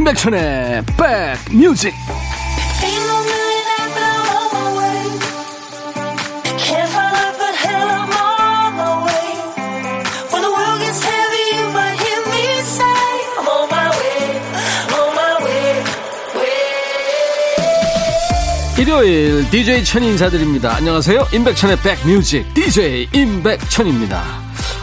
임백천의 백뮤직 일요일 DJ 천이 인사드립니다. 안녕하세요. 임백천의 백뮤직 DJ 임백천입니다.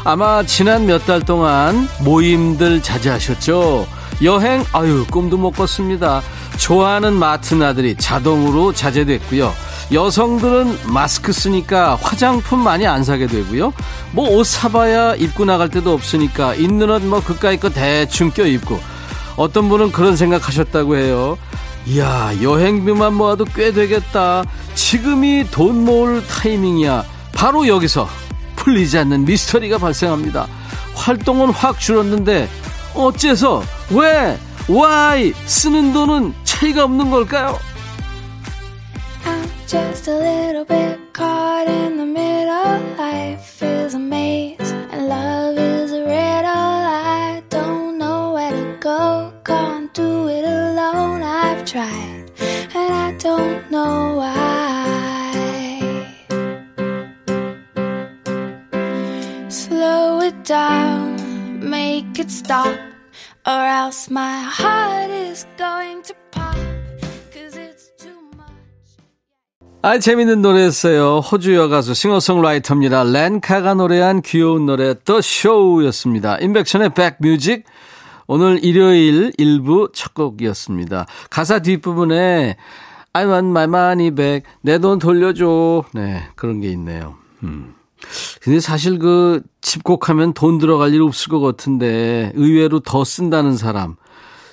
아마 지난 몇 달 동안 모임들 자제하셨죠? 여행 아유 꿈도 못 꿨습니다. 좋아하는 마트 나들이 자동으로 자제됐고요. 여성들은 마스크 쓰니까 화장품 많이 안 사게 되고요. 뭐 옷 사봐야 입고 나갈 데도 없으니까 있는 옷 뭐 그까이 거 대충 껴입고 어떤 분은 그런 생각하셨다고 해요. 이야 여행비만 모아도 꽤 되겠다. 지금이 돈 모을 타이밍이야. 바로 여기서 풀리지 않는 미스터리가 발생합니다. 활동은 확 줄었는데 어째서 왜 why 쓰는 돈은 차이가 없는 걸까요? just a little bit caught in the middle. Life is a maze 아, 재밌는 노래였어요. 호주 여 가수 싱어송라이터입니다. 렌카가 노래한 귀여운 노래 더 쇼우였습니다. 인백션의 백뮤직 오늘 일요일 일부 첫 곡이었습니다. 가사 뒷부분에 I want my money back 내 돈 돌려줘. 네, 그런 게 있네요. 음. 근데 사실 그 집콕하면 돈 들어갈 일 없을 것 같은데 의외로 더 쓴다는 사람.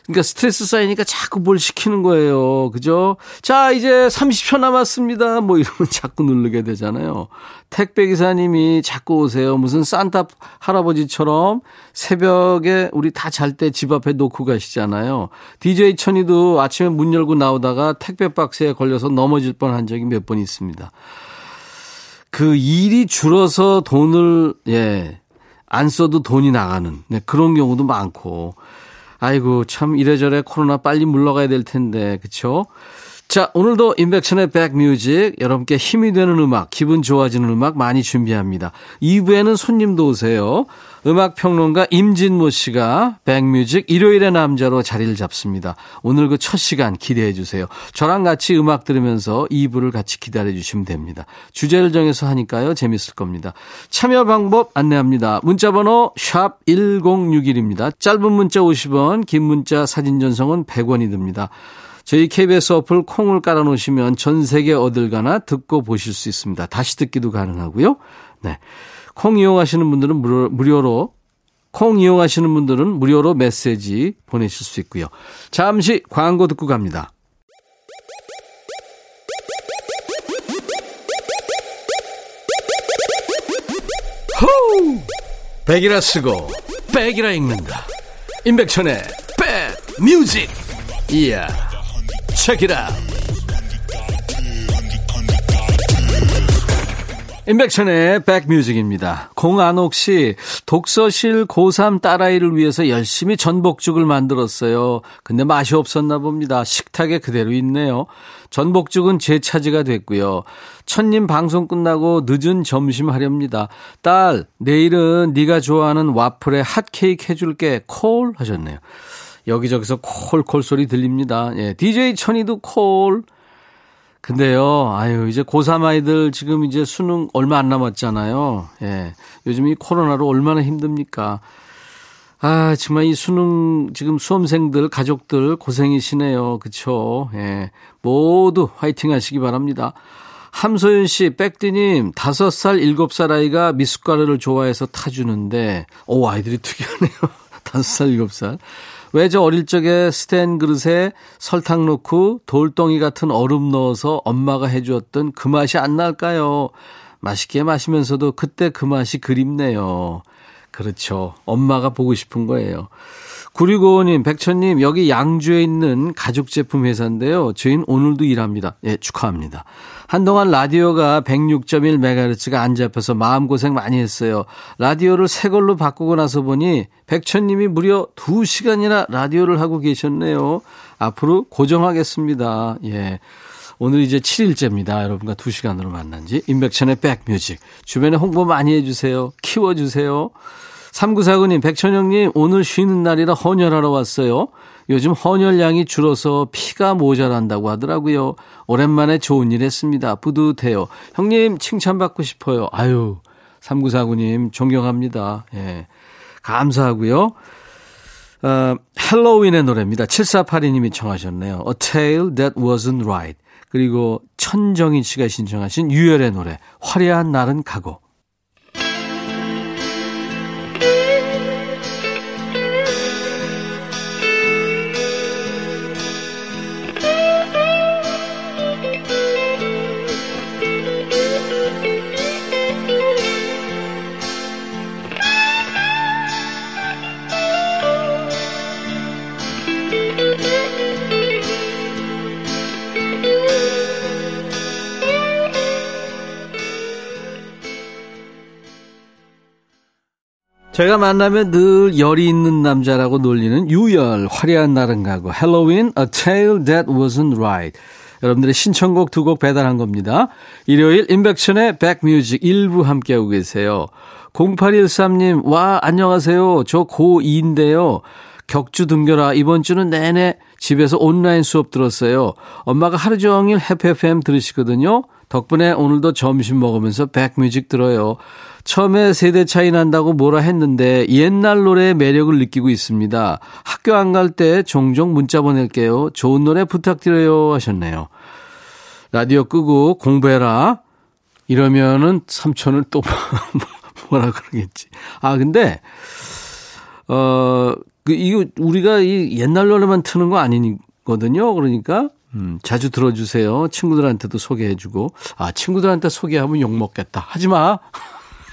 그러니까 스트레스 쌓이니까 자꾸 뭘 시키는 거예요. 그죠? 자, 이제 30초 남았습니다. 뭐 이러면 자꾸 누르게 되잖아요. 택배 기사님이 자꾸 오세요. 무슨 산타 할아버지처럼 새벽에 우리 다 잘 때 집 앞에 놓고 가시잖아요. DJ 천이도 아침에 문 열고 나오다가 택배 박스에 걸려서 넘어질 뻔한 적이 몇 번 있습니다. 그 일이 줄어서 돈을, 예, 안 써도 돈이 나가는, 네, 그런 경우도 많고. 아이고, 참 이래저래 코로나 빨리 물러가야 될 텐데, 그쵸? 자, 오늘도 인백션의 백뮤직, 여러분께 힘이 되는 음악, 기분 좋아지는 음악 많이 준비합니다. 2부에는 손님도 오세요. 음악평론가 임진모 씨가 백뮤직 일요일의 남자로 자리를 잡습니다. 오늘 그 첫 시간 기대해 주세요. 저랑 같이 음악 들으면서 2부를 같이 기다려 주시면 됩니다. 주제를 정해서 하니까요. 재밌을 겁니다. 참여 방법 안내합니다. 문자번호 샵 1061입니다. 짧은 문자 50원, 긴 문자 사진 전송은 100원이 듭니다. 저희 KBS 어플 콩을 깔아놓으시면 전 세계 어딜 가나 듣고 보실 수 있습니다. 다시 듣기도 가능하고요. 네. 콩 이용하시는 분들은 무료, 무료로 콩 이용하시는 분들은 무료로 메시지 보내실 수 있고요. 잠시 광고 듣고 갑니다. 호우! 백이라 쓰고 백이라 읽는다. 임백천의 백 뮤직. 이야. 체키라. 인백천의 백뮤직입니다. 공안옥 씨, 독서실 고3 딸아이를 위해서 열심히 전복죽을 만들었어요. 근데 맛이 없었나 봅니다. 식탁에 그대로 있네요. 전복죽은 제 차지가 됐고요. 천님 방송 끝나고 늦은 점심 하렵니다. 딸, 내일은 네가 좋아하는 와플에 핫케이크 해줄게. 콜 하셨네요. 여기저기서 콜콜 소리 들립니다. 예, DJ 천이도 콜. 근데요, 아유, 이제 고3 아이들 지금 이제 수능 얼마 안 남았잖아요. 예. 요즘 이 코로나로 얼마나 힘듭니까? 아, 정말 이 수능 지금 수험생들, 가족들 고생이시네요. 그쵸? 예. 모두 화이팅 하시기 바랍니다. 함소연 씨, 백디님, 5살, 7살 아이가 미숫가루를 좋아해서 타주는데, 오, 아이들이 특이하네요. 5살, 7살. 왜 저 어릴 적에 스텐 그릇에 설탕 넣고 돌덩이 같은 얼음 넣어서 엄마가 해주었던 그 맛이 안 날까요? 맛있게 마시면서도 그때 그 맛이 그립네요. 그렇죠. 엄마가 보고 싶은 거예요. 구리고님, 백천님, 여기 양주에 있는 가죽 제품 회사인데요. 저희는 오늘도 일합니다. 예, 축하합니다. 한동안 라디오가 106.1MHz가 안 잡혀서 마음고생 많이 했어요. 라디오를 새 걸로 바꾸고 나서 보니 백천님이 무려 2시간이나 라디오를 하고 계셨네요. 앞으로 고정하겠습니다. 예. 오늘 이제 7일째입니다. 여러분과 2시간으로 만난 지. 임백천의 백뮤직. 주변에 홍보 많이 해주세요. 키워주세요. 3949님, 백천영님, 오늘 쉬는 날이라 헌혈하러 왔어요. 요즘 헌혈량이 줄어서 피가 모자란다고 하더라고요. 오랜만에 좋은 일 했습니다. 뿌듯해요. 형님, 칭찬받고 싶어요. 아유, 3949님, 존경합니다. 예. 감사하고요. 어, 헬로윈의 노래입니다. 7482님이 청하셨네요. A Tale That Wasn't Right. 그리고 천정인 씨가 신청하신 유열의 노래, 화려한 날은 가고. 제가 만나면 늘 열이 있는 남자라고 놀리는 유열, 화려한 날은 가고, 헬로윈, A Tale That Wasn't Right. 여러분들의 신청곡 두 곡 배달한 겁니다. 일요일 인백션의 백뮤직 일부 함께하고 계세요. 0813님, 와, 안녕하세요. 저 고2인데요. 격주 등교라 이번 주는 내내 집에서 온라인 수업 들었어요. 엄마가 하루 종일 해피FM 들으시거든요. 덕분에 오늘도 점심 먹으면서 백뮤직 들어요. 처음에 세대 차이 난다고 뭐라 했는데 옛날 노래의 매력을 느끼고 있습니다. 학교 안 갈 때 종종 문자 보낼게요. 좋은 노래 부탁드려요 하셨네요. 라디오 끄고 공부해라. 이러면은 삼촌을 또 뭐라 그러겠지. 아 근데 어 그 이거 우리가 이 옛날 노래만 트는 거 아니거든요. 그러니까 음, 자주 들어주세요. 친구들한테도 소개해주고. 아, 친구들한테 소개하면 욕먹겠다. 하지 마.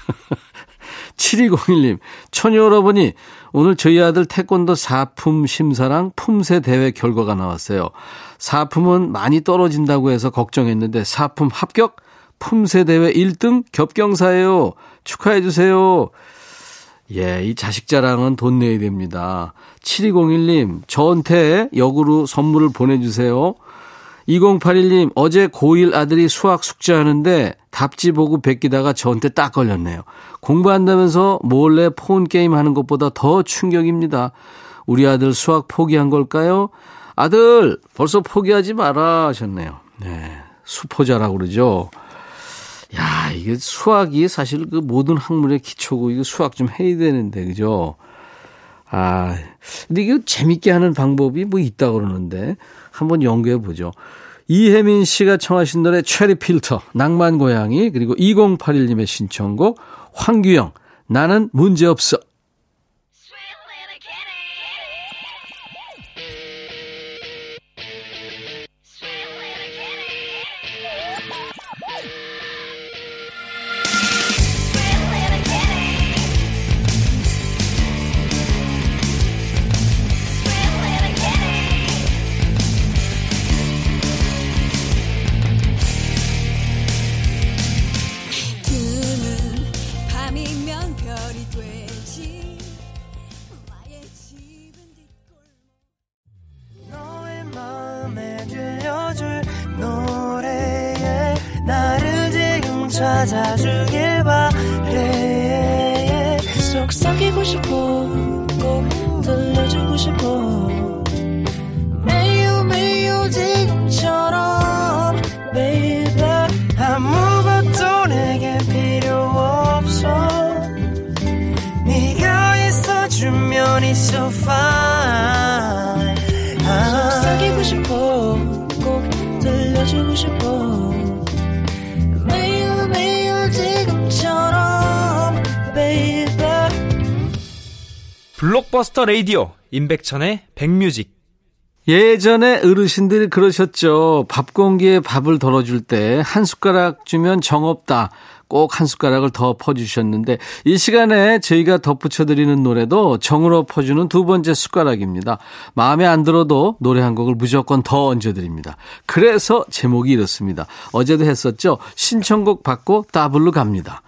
7201님, 처녀 여러분이 오늘 저희 아들 태권도 사품 심사랑 품새 대회 결과가 나왔어요. 사품은 많이 떨어진다고 해서 걱정했는데 사품 합격? 품새 대회 1등 겹경사예요. 축하해 주세요. 예, 이 자식 자랑은 돈 내야 됩니다. 7201님, 저한테 역으로 선물을 보내주세요. 2081님, 어제 고1 아들이 수학 숙제하는데 답지 보고 베끼다가 저한테 딱 걸렸네요. 공부한다면서 몰래 폰 게임 하는 것보다 더 충격입니다. 우리 아들 수학 포기한 걸까요? 아들, 벌써 포기하지 마라 하셨네요. 네. 수포자라고 그러죠. 야, 이게 수학이 사실 그 모든 학문의 기초고 이거 수학 좀 해야 되는데, 그죠? 아, 근데 이거 재밌게 하는 방법이 뭐 있다 그러는데 한번 연구해 보죠. 이혜민 씨가 청하신 노래 체리 필터, 낭만 고양이, 그리고 2081님의 신청곡 황규영, 나는 문제없어. 찾아주길 바래. 속삭이고 싶어 꼭 들려주고 싶어 블록버스터 레이디오 임백천의 백뮤직 예전에 어르신들이 그러셨죠. 밥 공기에 밥을 덜어줄 때 한 숟가락 주면 정없다. 꼭 한 숟가락을 더 퍼주셨는데 이 시간에 저희가 덧붙여드리는 노래도 정으로 퍼주는 두 번째 숟가락입니다. 마음에 안 들어도 노래 한 곡을 무조건 더 얹어드립니다. 그래서 제목이 이렇습니다. 어제도 했었죠. 신청곡 받고 더블로 갑니다.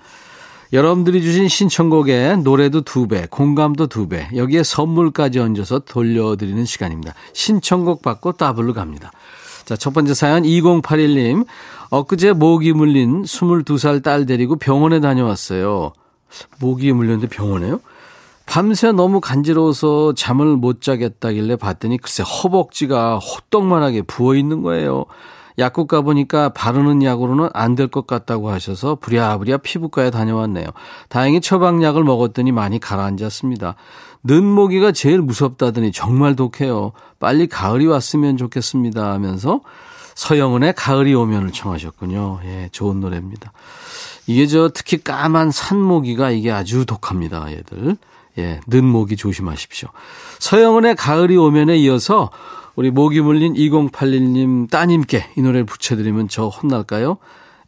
여러분들이 주신 신청곡에 노래도 두 배, 공감도 두 배, 여기에 선물까지 얹어서 돌려드리는 시간입니다. 신청곡 받고 더블로 갑니다. 자, 첫 번째 사연 2081님. 엊그제 모기 물린 22살 딸 데리고 병원에 다녀왔어요. 모기에 물렸는데 병원에요? 밤새 너무 간지러워서 잠을 못 자겠다길래 봤더니 글쎄 허벅지가 호떡만하게 부어 있는 거예요. 약국 가보니까 바르는 약으로는 안 될 것 같다고 하셔서 부랴부랴 피부과에 다녀왔네요. 다행히 처방약을 먹었더니 많이 가라앉았습니다. 는모기가 제일 무섭다더니 정말 독해요. 빨리 가을이 왔으면 좋겠습니다 하면서 서영은의 가을이 오면을 청하셨군요. 예, 좋은 노래입니다. 이게 저 특히 까만 산모기가 이게 아주 독합니다, 얘들. 예, 는모기 조심하십시오. 서영은의 가을이 오면에 이어서 우리 모기 물린 2081님 따님께 이 노래를 붙여드리면 저 혼날까요?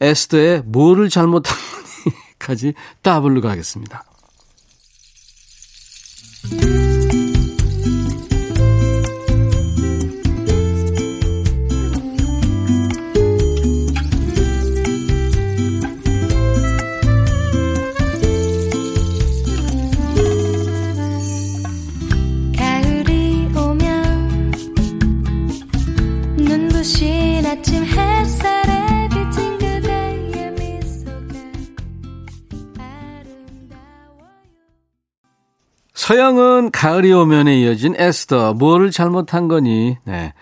에스더의 뭐를 잘못한 거니까지 따블로 가겠습니다. 서양은 가을이 오면에 이어진 에스더, 뭐를 잘못한 거니? 네.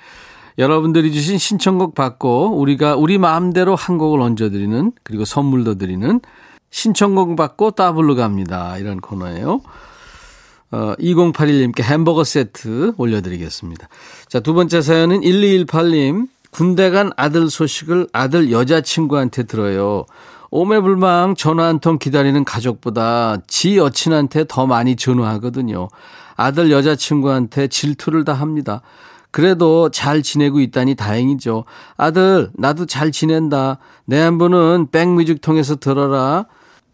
여러분들이 주신 신청곡 받고 우리가 우리 마음대로 한 곡을 얹어드리는 그리고 선물도 드리는 신청곡 받고 따블로 갑니다. 이런 코너예요. 어, 2081님께 햄버거 세트 올려드리겠습니다. 자, 두 번째 사연은 1218님. 군대 간 아들 소식을 아들 여자친구한테 들어요. 오매불망 전화 한 통 기다리는 가족보다 지 여친한테 더 많이 전화하거든요. 아들 여자친구한테 질투를 다 합니다. 그래도 잘 지내고 있다니 다행이죠. 아들, 나도 잘 지낸다. 내한 번은 백뮤직 통해서 들어라.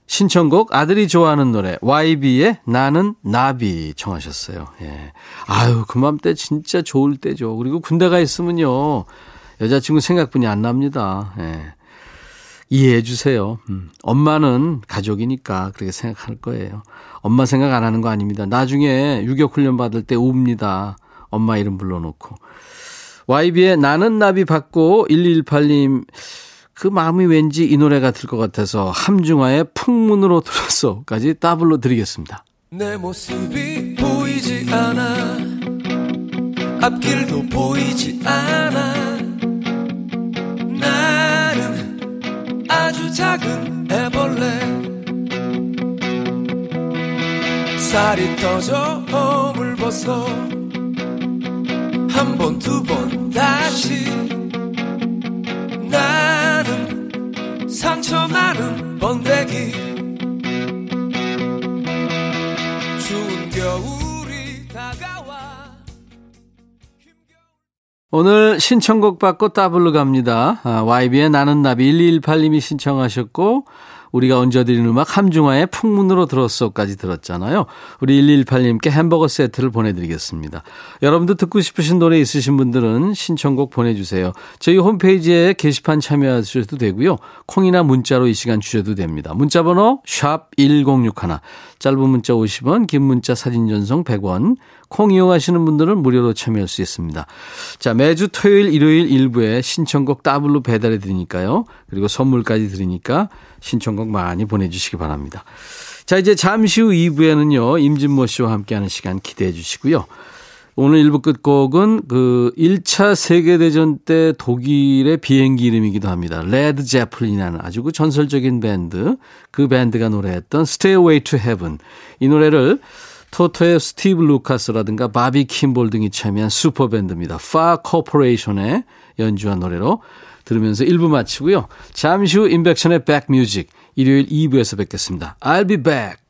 신청곡 아들이 좋아하는 노래 YB의 나는 나비 청하셨어요. 예. 아유, 그맘때 진짜 좋을 때죠. 그리고 군대가 있으면요. 여자친구 생각뿐이 안 납니다. 예. 이해해 주세요. 음. 엄마는 가족이니까 그렇게 생각할 거예요. 엄마 생각 안 하는 거 아닙니다. 나중에 유격 훈련 받을 때 웁니다. 엄마 이름 불러놓고. YB의 나는 나비 받고 1218님 그 마음이 왠지 이 노래 같을 것 같아서 함중화의 풍문으로 들었어까지 따블로 드리겠습니다. 내 모습이 보이지 않아 앞길도 보이지 않아 아주 작은 애벌레. 살이 떠져 허물 벗어 한 번두번 다시. 나는 상처 많은 번데기. 추운 겨울 오늘 신청곡 받고 따블로 갑니다. 아, YB의 나는 나비 1218님이 신청하셨고 우리가 얹어드린 음악 함중화의 풍문으로 들었어까지 들었잖아요. 우리 1218님께 햄버거 세트를 보내드리겠습니다. 여러분도 듣고 싶으신 노래 있으신 분들은 신청곡 보내주세요. 저희 홈페이지에 게시판 참여하셔도 되고요. 콩이나 문자로 이 시간 주셔도 됩니다. 문자번호 샵 1061, 짧은 문자 50원, 긴 문자 사진 전송 100원, 콩 이용하시는 분들은 무료로 참여할 수 있습니다. 자, 매주 토요일, 일요일 일부에 신청곡 더블로 배달해 드리니까요. 그리고 선물까지 드리니까 신청곡 많이 보내주시기 바랍니다. 자, 이제 잠시 후 2부에는요, 임진모 씨와 함께하는 시간 기대해 주시고요. 오늘 1부 끝곡은 그 1차 세계대전 때 독일의 비행기 이름이기도 합니다. 레드 제플린이라는 아주 그 전설적인 밴드, 그 밴드가 노래했던 Stairway to Heaven. 이 노래를 토토의 스티브 루카서라든가 바비 킴볼 등이 참여한 슈퍼밴드입니다. 파 코퍼레이션의 연주한 노래로 들으면서 1부 마치고요. 잠시 후 임백천의 백뮤직 일요일 2부에서 뵙겠습니다. I'll be back.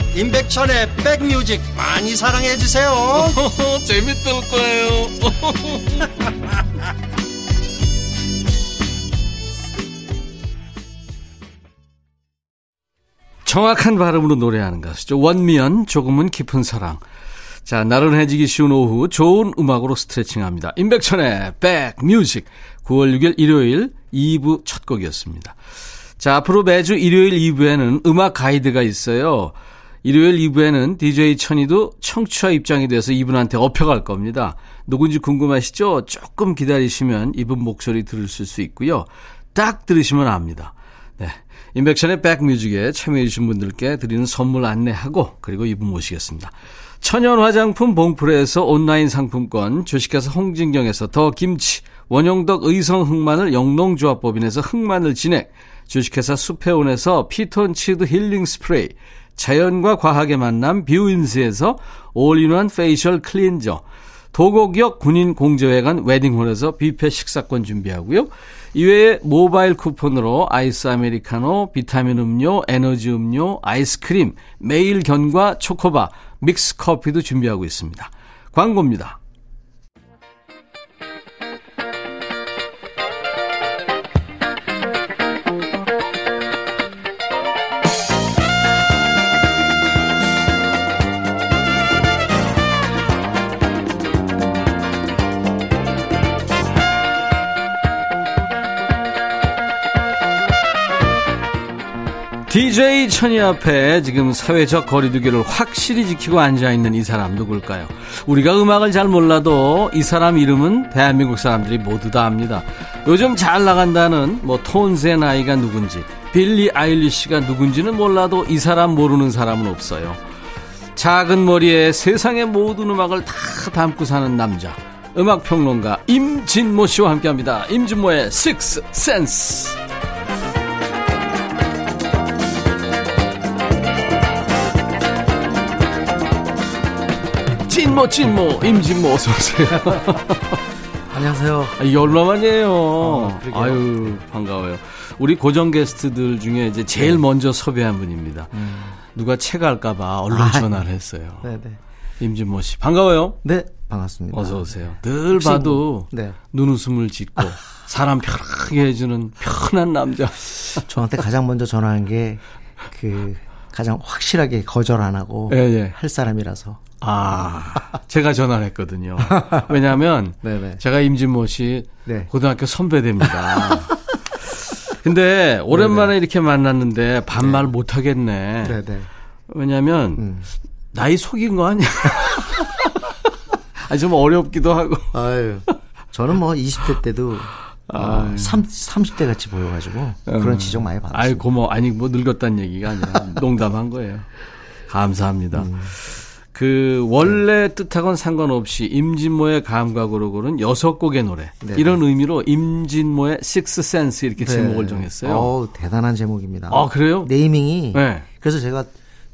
임백천의 백뮤직 많이 사랑해 주세요 재밌을 거예요 정확한 발음으로 노래하는 가수죠. 원미연, 조금은 깊은 사랑. 자, 나른해지기 쉬운 오후 좋은 음악으로 스트레칭합니다. 임백천의 백뮤직 9월 6일 일요일 2부 첫 곡이었습니다. 자, 앞으로 매주 일요일 2부에는 음악 가이드가 있어요. 일요일 2부에는 DJ 천이도 청취자 입장이 돼서 이분한테 업혀갈 겁니다. 누군지 궁금하시죠? 조금 기다리시면 이분 목소리 들으실 수 있고요. 딱 들으시면 압니다. 네. 인백션의 백뮤직에 참여해주신 분들께 드리는 선물 안내하고 그리고 이분 모시겠습니다. 천연 화장품 봉프레에서 온라인 상품권, 주식회사 홍진경에서 더 김치, 원용덕 의성 흑마늘 영농조합법인에서 흑마늘 진액, 주식회사 수페온에서 피톤치드 힐링 스프레이, 자연과 과학의 만남 뷰인스에서 all-in-one facial cleanser, 도곡역 군인 공제회관 웨딩홀에서 뷔페 식사권 준비하고요. 이외에 모바일 쿠폰으로 아이스 아메리카노, 비타민 음료, 에너지 음료, 아이스크림, 매일 견과 초코바, 믹스 커피도 준비하고 있습니다. 광고입니다. DJ 천이 앞에 지금 사회적 거리두기를 확실히 지키고 앉아있는 이 사람 누굴까요? 우리가 음악을 잘 몰라도 이 사람 이름은 대한민국 사람들이 모두 다 압니다. 요즘 잘 나간다는 뭐 톤스의 나이가 누군지 빌리 아일리시가 누군지는 몰라도 이 사람 모르는 사람은 없어요. 작은 머리에 세상의 모든 음악을 다 담고 사는 남자 음악평론가 임진모 씨와 함께합니다. 임진모의 Six Sense 찐모 찐모 임진모 어서 오세요. 안녕하세요. 아, 이게 얼마만이에요. 어, 아유 반가워요. 우리 고정 게스트들 중에 이제 제일 먼저 섭외한 분입니다. 음. 누가 체갈까봐 얼른 아, 전화를 했어요. 네네. 임진모 씨 반가워요. 네, 반갑습니다. 어서 오세요. 늘 혹시 봐도 네. 눈웃음을 짓고 사람 편하게 해주는 편한 남자. 저한테 가장 먼저 전화한 게 그 가장 확실하게 거절 안 하고 예, 예. 할 사람이라서. 아, 제가 전화를 했거든요. 왜냐하면 네네. 제가 임진모 씨 네. 고등학교 선배됩니다. 근데 오랜만에 이렇게 만났는데 반말 못 하겠네. 네네. 왜냐하면 음. 나이 속인 거 아니야? 아니 좀 어렵기도 하고. 아유. 저는 뭐 20대 때도 어, 아유. 3, 30대 같이 보여가지고 그런 지적 많이 받았어요. 아이 고마워. 아니 뭐 늙었다는 얘기가 아니라 농담한 거예요. 감사합니다. 음. 그 원래 뜻하고는 상관없이 임진모의 감각으로 고른 여섯 곡의 노래 네. 이런 의미로 임진모의 식스 센스 이렇게 네. 제목을 정했어요. 어우, 대단한 제목입니다. 아 그래요? 네이밍이 네. 그래서 제가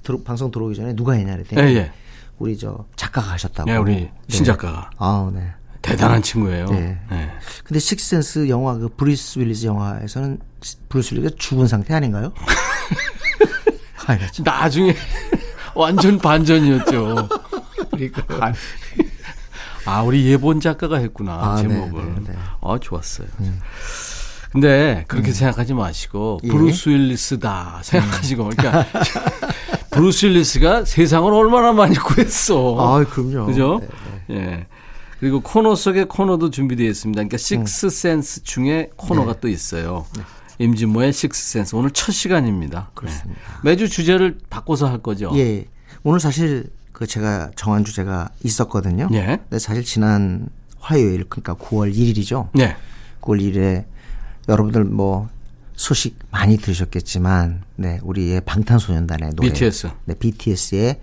들어- 방송 들어오기 전에 누가 했냐 그랬더니 예, 예. 우리 저 작가가 하셨다고. 네, 우리 네. 신작가가 아우, 네. 대단한 친구예요. 네. 네. 근데 식스센스 영화 그 브루스 윌리스 영화에서는 브루스 윌리스가 죽은 상태 아닌가요? 참. 나중에 완전 반전이었죠. 그러니까. 아, 우리 예본 작가가 했구나, 아, 제목을. 네, 네, 네. 아, 좋았어요. 근데 그렇게 생각하지 마시고, 예. 브루스 윌리스다 생각하시고, 그러니까, 브루스 윌리스가 세상을 얼마나 많이 구했어. 아, 그럼요. 그죠? 네, 예. 그리고 코너 속에 코너도 준비되어 있습니다. 그러니까 식스 센스 중에 코너가 네. 또 있어요. 임진모의 식스 센스. 오늘 첫 시간입니다. 그렇습니다. 네. 매주 주제를 바꿔서 할 거죠. 예. 오늘 사실 그 제가 정한 주제가 있었거든요. 예. 근데 사실 지난 화요일 그러니까 9월 1일이죠. 네. 9월 1일에 여러분들 뭐 소식 많이 들으셨겠지만 네, 우리의 방탄소년단의 노래 BTS. 네, BTS의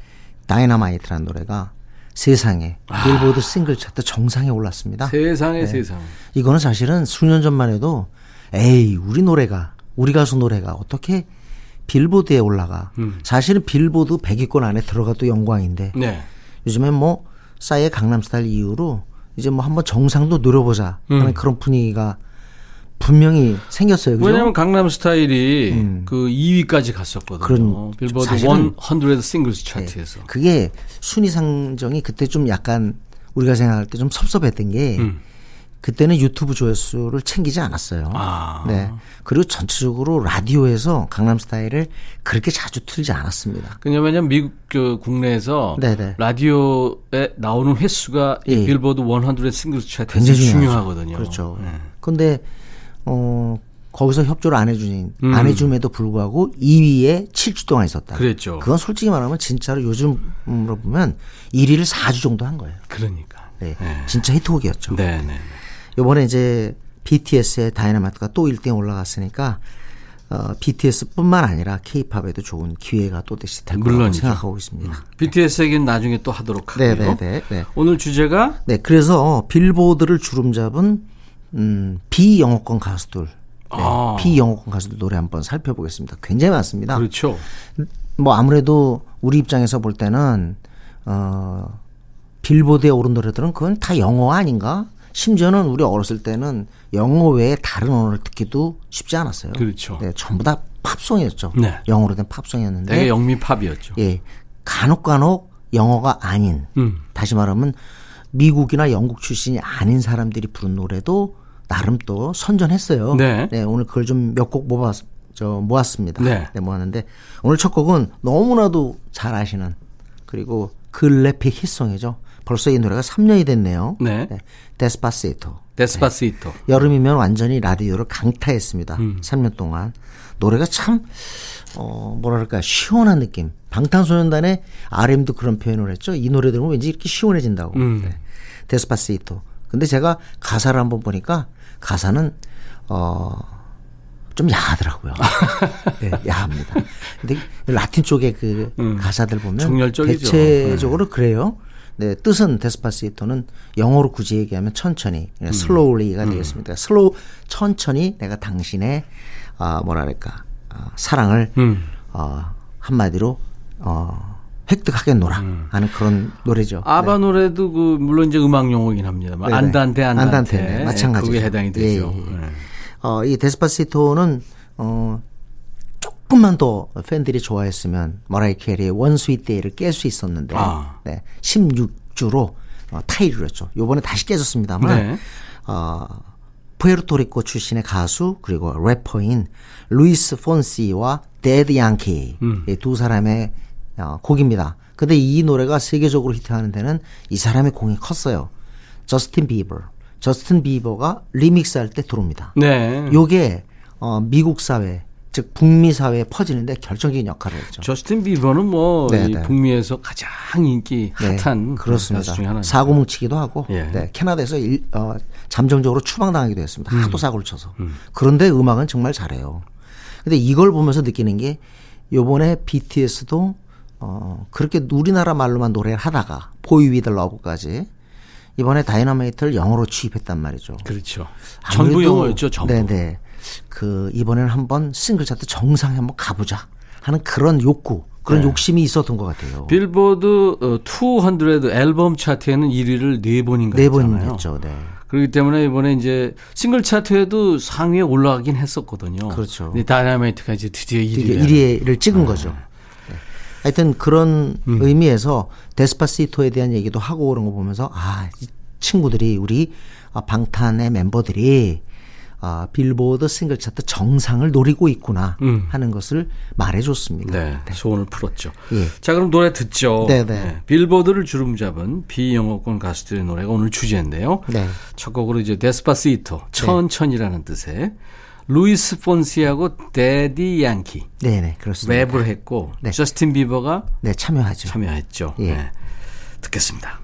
다이너마이트라는 노래가 세상에 빌보드 싱글 차트 정상에 올랐습니다. 세상에 네. 세상. 이거는 사실은 수년 전만 해도 에이 우리 노래가 우리 가수 노래가 어떻게 빌보드에 올라가. 음. 사실은 빌보드 100위권 안에 들어가도 영광인데 네. 요즘엔 뭐 싸이의 강남스타일 이후로 이제 뭐 한번 정상도 노려보자 하는 음. 그런 분위기가 분명히 생겼어요. 그죠? 왜냐하면 강남 스타일이 그 2위까지 갔었거든요. 그런- 빌보드 사실은- 100 singles 차트에서. 그게 순위 산정이 그때 좀 약간 우리가 생각할 때 좀 섭섭했던 게 음. 그때는 유튜브 조회수를 챙기지 않았어요. 아. 네. 그리고 전체적으로 라디오에서 강남 스타일을 그렇게 자주 틀지 않았습니다. 왜냐면 미국 그 국내에서 네네. 라디오에 나오는 횟수가 이 예. 빌보드 100 singles 차트에서 굉장히. 중요하거든요. 그렇죠. 네. 근데 어 거기서 협조를 안 해주니 음. 안 해줌에도 불구하고 2위에 7주 동안 있었다. 그랬죠. 그건 솔직히 말하면 진짜로 요즘으로 보면 1위를 4주 정도 한 거예요. 그러니까. 네. 네. 진짜 히트곡이었죠. 네, 네. 요번에 이제 BTS의 다이너마이트가 또 1등에 올라갔으니까 어, BTS뿐만 아니라 K-팝에도 좋은 기회가 또 다시 될 거라고. 생각하고 있습니다. BTS에게는 나중에 또 하도록 하고요. 네, 네, 네, 네. 오늘 주제가 네, 그래서 빌보드를 주름 잡은 음, 비영어권 가수들, 네, 아. 비영어권 가수들 노래 한번 살펴보겠습니다. 굉장히 많습니다. 그렇죠. 뭐 아무래도 우리 입장에서 볼 때는 어 빌보드에 오른 노래들은 그건 다 영어 아닌가? 심지어는 우리 어렸을 때는 영어 외에 다른 언어를 듣기도 쉽지 않았어요. 그렇죠. 네, 전부 다 팝송이었죠. 네. 영어로 된 팝송이었는데 되게 영미 팝이었죠. 예. 간혹간혹 영어가 아닌 음. 다시 말하면 미국이나 영국 출신이 아닌 사람들이 부른 노래도 나름 또 선전했어요. 네. 오늘 그걸 좀 몇 곡 모았 저 모았습니다. 네. 모았는데 오늘 첫 곡은 너무나도 잘 아시는 그리고 글래픽 히송이죠. 벌써 이 노래가 3년이 됐네요. 네. 데스파시토. 데스파시토. 여름이면 완전히 라디오를 강타했습니다. 음. 3년 동안. 노래가 참, 어, 뭐랄까, 시원한 느낌. 방탄소년단의 RM도 그런 표현을 했죠. 이 노래 들으면 왠지 이렇게 시원해진다고. 음. 네. Despacito. 근데 제가 가사를 한번 보니까 가사는, 어, 좀 야하더라고요. 네, 야합니다. 근데 라틴 쪽의 그 가사들 보면 음. 대체적으로 그래요. 네, 뜻은 Despacito는 영어로 굳이 얘기하면 천천히, 음. slowly가 되겠습니다. slow 천천히 내가 당신의 아 뭐랄까 아, 사랑을 음. 어, 한마디로 어, 획득하겠노라 하는 그런 노래죠. 아바 노래도 그 물론 이제 음악 용어긴 합니다만 네네. 안단테 안단테, 안단테, 네, 마찬가지죠. 그게 해당이 되죠. 예, 예. 네. 어, 이 데스파시토는 어, 조금만 더 팬들이 좋아했으면 머라이 캐리의 원스윗 데이를 깰 수 있었는데 아. 네, 16주로 어, 타이를 했죠. 요번에 다시 깨졌습니다만 네. 어, 푸에르토리코 출신의 가수 그리고 래퍼인 루이스 폰시와 대디 양키 음. 이 두 사람의 어, 곡입니다. 근데 이 노래가 세계적으로 히트하는 데는 이 사람의 공이 컸어요. 저스틴 비버. 저스틴 비버가 리믹스 할 때 들어옵니다. 네. 요게 어, 미국 사회 즉 북미 사회에 퍼지는데 결정적인 역할을 했죠. 저스틴 비버는 뭐 네, 이 네. 북미에서 가장 인기 핫한 네, 그렇습니다. 가수 중에 하나죠. 사고 뭉치기도 하고 예. 네, 캐나다에서 일, 어, 잠정적으로 추방당하기도 했습니다. 음. 하도 사고를 쳐서. 그런데 음악은 정말 잘해요. 근데 이걸 보면서 느끼는 게 요번에 BTS도 어, 그렇게 우리나라 말로만 노래를 하다가 Boy With Luv까지 이번에 다이너마이트를 영어로 취입했단 말이죠. 그렇죠. 전부 영어였죠. 전부. 네네. 그 이번에는 한번 싱글 차트 정상에 한번 가보자 하는 그런 욕구, 그런 네. 욕심이 있었던 것 같아요. 빌보드 어, 200 앨범 차트에는 1위를 네 번인가 네 번. 했죠. 네. 그렇기 때문에 이번에 이제 싱글 차트에도 상위에 올라가긴 했었거든요. 그렇죠. 근데 다이나마이트가 이제 드디어 1위를 이게 1위를 찍은 아. 거죠. 네. 하여튼 그런 음. 의미에서 Despacito에 대한 얘기도 하고 그런 거 보면서 아, 이 친구들이 우리 아, 방탄의 멤버들이 아, 빌보드 싱글 차트 정상을 노리고 있구나 음. 하는 것을 말해줬습니다. 네, 소원을 풀었죠. 예. 자, 그럼 노래 듣죠. 네, 네. 빌보드를 주름 잡은 비영어권 가수들의 노래가 오늘 주제인데요. 네. 첫 곡으로 이제 Despacito, 천천히라는 뜻의 루이스 폰시하고 대디 양키 네네 그렇습니다. 랩을 했고 네. 저스틴 비버가 네 참여하죠. 참여했죠. 예. 네. 듣겠습니다.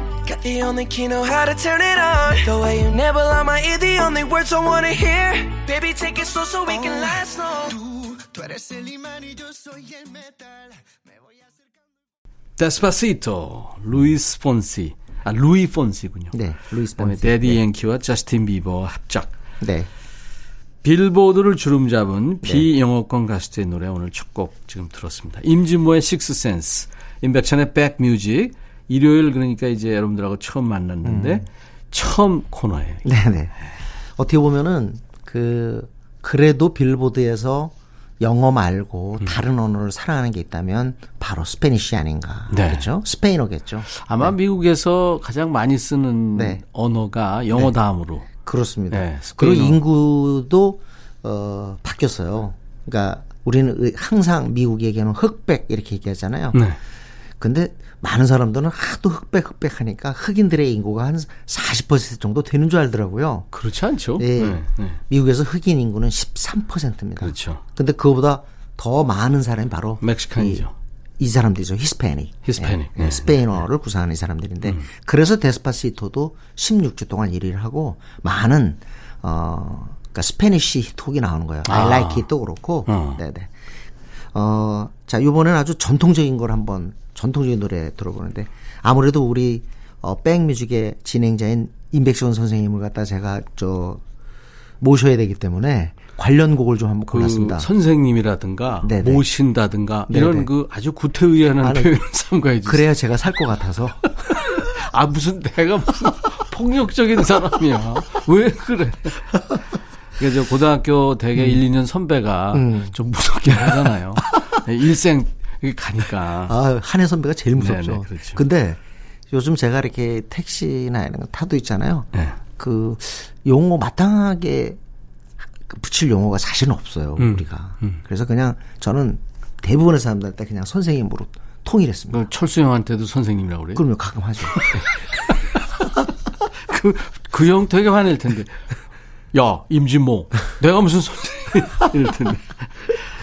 Got the only key, know how to turn it on. The way you never lie my ear, the only words I wanna hear. Baby, take it slow so we can last long. Tú eres el imán y yo soy el metal. Me voy acercando. Despacito 루이스 폰시 아 루이 폰시군요. 네, 루이스 폰시. 대디 네. 양키와 저스틴 비버 합작. 네. 빌보드를 주름 잡은 비영어권 가수들의 노래 오늘 첫 곡 지금 들었습니다. 임진모의 Sixth Sense, 임백천의 백뮤직. 일요일 그러니까 이제 여러분들하고 처음 만났는데 처음 코너예요. 네네. 어떻게 보면은 그 그래도 빌보드에서 영어 말고 음. 다른 언어를 사랑하는 게 있다면 바로 Spanish 아닌가. 네. 그렇죠? 스페인어겠죠. 아마 미국에서 가장 많이 쓰는 네. 언어가 영어 다음으로 그렇습니다. 네, 그리고. 인구도 어 바뀌었어요. 그러니까 우리는 의- 항상 미국 얘기하면 흑백 이렇게 얘기하잖아요. 네. 근데 많은 사람들은 하도 흑백 흑백 하니까 흑인들의 인구가 한 40% 정도 되는 줄 알더라고요. 그렇지 않죠? 예. 네, 네. 미국에서 흑인 인구는 13%입니다. 그렇죠. 근데 그거보다 더 많은 사람이 바로 Mexican이죠. 이, 이 사람들이죠. 히스패닉. 히스패닉. 예, 예, 네. 스페인어를 구사하는 이 사람들인데 그래서 Despacito도 16주 동안 1위를 하고 많은 어 그러니까 Spanish 히트곡이 나오는 거예요. I 아. like it도 그렇고. 어. 네, 네. 어, 자, 이번에는 아주 전통적인 걸 한번 전통적인 노래 들어보는데 아무래도 우리 어, 백뮤직의 진행자인 임백시원 선생님을 갖다 제가 저 모셔야 되기 때문에 관련 곡을 좀 한번 그 골랐습니다. 선생님이라든가 네네. 모신다든가 네네. 이런 그 아주 구태의연한 아니, 표현을 삼가해 주세요. 그래야 제가 살 것 같아서. 아 무슨 내가 무슨 폭력적인 사람이야. 왜 그래? 그래서 고등학교 대개 1, 2년 선배가 좀 무섭게 하잖아요. 네, 일생 이렇게 가니까. 아, 한혜 선배가 제일 무섭죠. 네네, 그렇죠. 근데 요즘 제가 이렇게 택시나 이런 거 타도 있잖아요. 네. 그 용어 마땅하게 그 붙일 용어가 사실은 없어요. 음. 우리가. 그래서 그냥 저는 대부분의 사람들한테 그냥 선생님으로 통일했습니다. 그 철수 형한테도 선생님이라고 그래요. 그럼요, 가끔 하죠. 그, 그 형 되게 화낼 텐데. 야, 임진모. 내가 무슨 선생님. 이럴 텐데.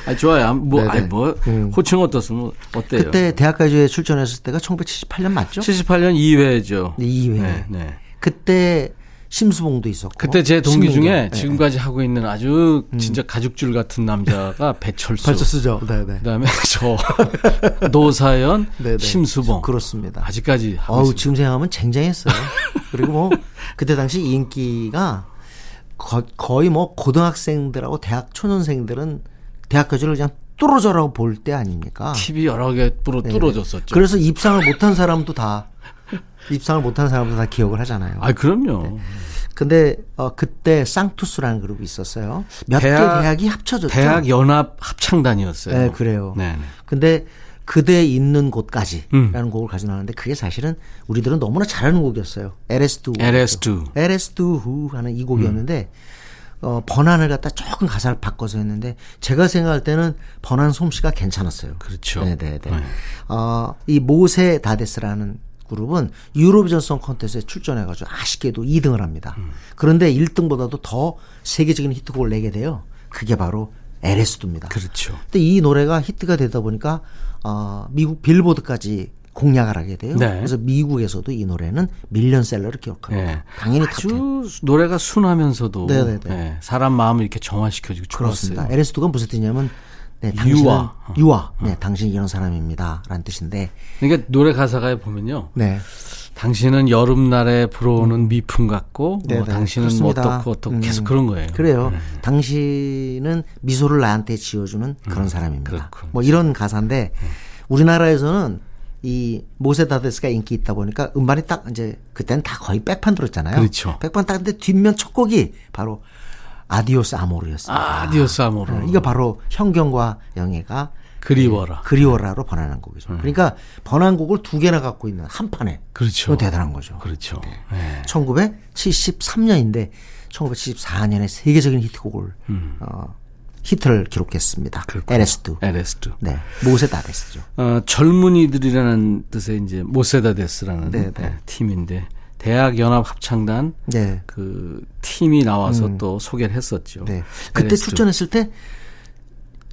아, 좋아요. 뭐, 네네. 아니, 뭐, 음. 호칭 어떻으면 어때요? 그때 대학가요제 출전했을 때가 1978년 맞죠? 78년 2회죠. 네, 2회. 네, 네. 그때 심수봉도 있었고. 그때 제 동기 신민경. 중에 네. 지금까지 하고 있는 아주 진짜 가죽줄 같은 남자가 배철수. 발전수죠. 네, 네. 그다음에 저 노사연, 네네. 심수봉. 그렇습니다. 아직까지 하고 어우. 지금 생각하면 쟁쟁했어요. 그리고 뭐, 그때 당시 인기가 거, 의뭐 고등학생들하고 대학 초년생들은 대학교를 그냥 뚫어져라고 볼 때 아닙니까? TV 여러 개 뚫어 네. 뚫어졌었죠. 그래서 입상을 못한 사람도 다, 입상을 못한 사람도 다 기억을 하잖아요. 아, 그럼요. 근데, 어, 그때 쌍투스라는 그룹이 있었어요. 몇개 대학- 대학 이 합쳐졌죠. 대학 연합 합창단이었어요. 네, 그래요. 네, 네. 근데 그대 있는 곳까지라는 음. 곡을 가지고 나왔는데 그게 사실은 우리들은 너무나 잘하는 곡이었어요. LS2. LS2. LS2 하는 이 곡이었는데 어, 번안을 갖다 조금 가사를 바꿔서 했는데 제가 생각할 때는 번안 솜씨가 괜찮았어요. 그렇죠. 네네네. 네. 어, 이 모세 다데스라는 그룹은 유로비전 송 콘테스트에 출전해가지고 아쉽게도 2등을 합니다. 음. 그런데 1등보다도 더 세계적인 히트곡을 내게 돼요. 그게 바로 LS2입니다. 그렇죠. 근데 이 노래가 히트가 되다 보니까 어, 미국 빌보드까지 공략을 하게 돼요. 네. 그래서 미국에서도 이 노래는 밀리언셀러를 기록합니다. 네. 당연히 top 10. 아주 노래가 순하면서도 네네네. 네, 사람 마음을 이렇게 정화시켜주고 그렇습니다. 좋았어요. LS2가 무슨 뜻이냐면 네, 당신은 유아. 유아. 네, 당신 이런 사람입니다. 라는 뜻인데 그러니까 노래 가사가에 보면요. 네. 당신은 여름날에 불어오는 미풍 같고 뭐 당신은 뭐. 어떻고 어떻고 음. 계속 그런 거예요. 그래요. 네. 당신은 미소를 나한테 지어주는 그런 사람입니다. 음, 그렇군. 뭐 이런 가사인데 우리나라에서는 이 모세다데스가 인기 있다 보니까 음반이 딱 이제 그때는 다 거의 백판 들었잖아요. 그렇죠. 백판 딱근데 뒷면 첫 곡이 바로 Adiós Amor였습니다. Adiós Amor. 네, 이거 바로 현경과 영애가 그리워라. 그리워라로 번안한 곡이죠. 그러니까 번안곡을 두 개나 갖고 있는 한 판에 그렇죠. 대단한 거죠. 그렇죠. 네. 1973년인데 1974년에 세계적인 히트곡을 음. 어, 히트를 기록했습니다. 에레스두. 에레스두. 네. 모세다데스죠. 어, 젊은이들이라는 뜻의 이제 모세다데스라는 네, 네. 네, 팀인데 대학 연합 합창단 네. 그 팀이 나와서 또 소개를 했었죠. 네. 그때 에레스두. 출전했을 때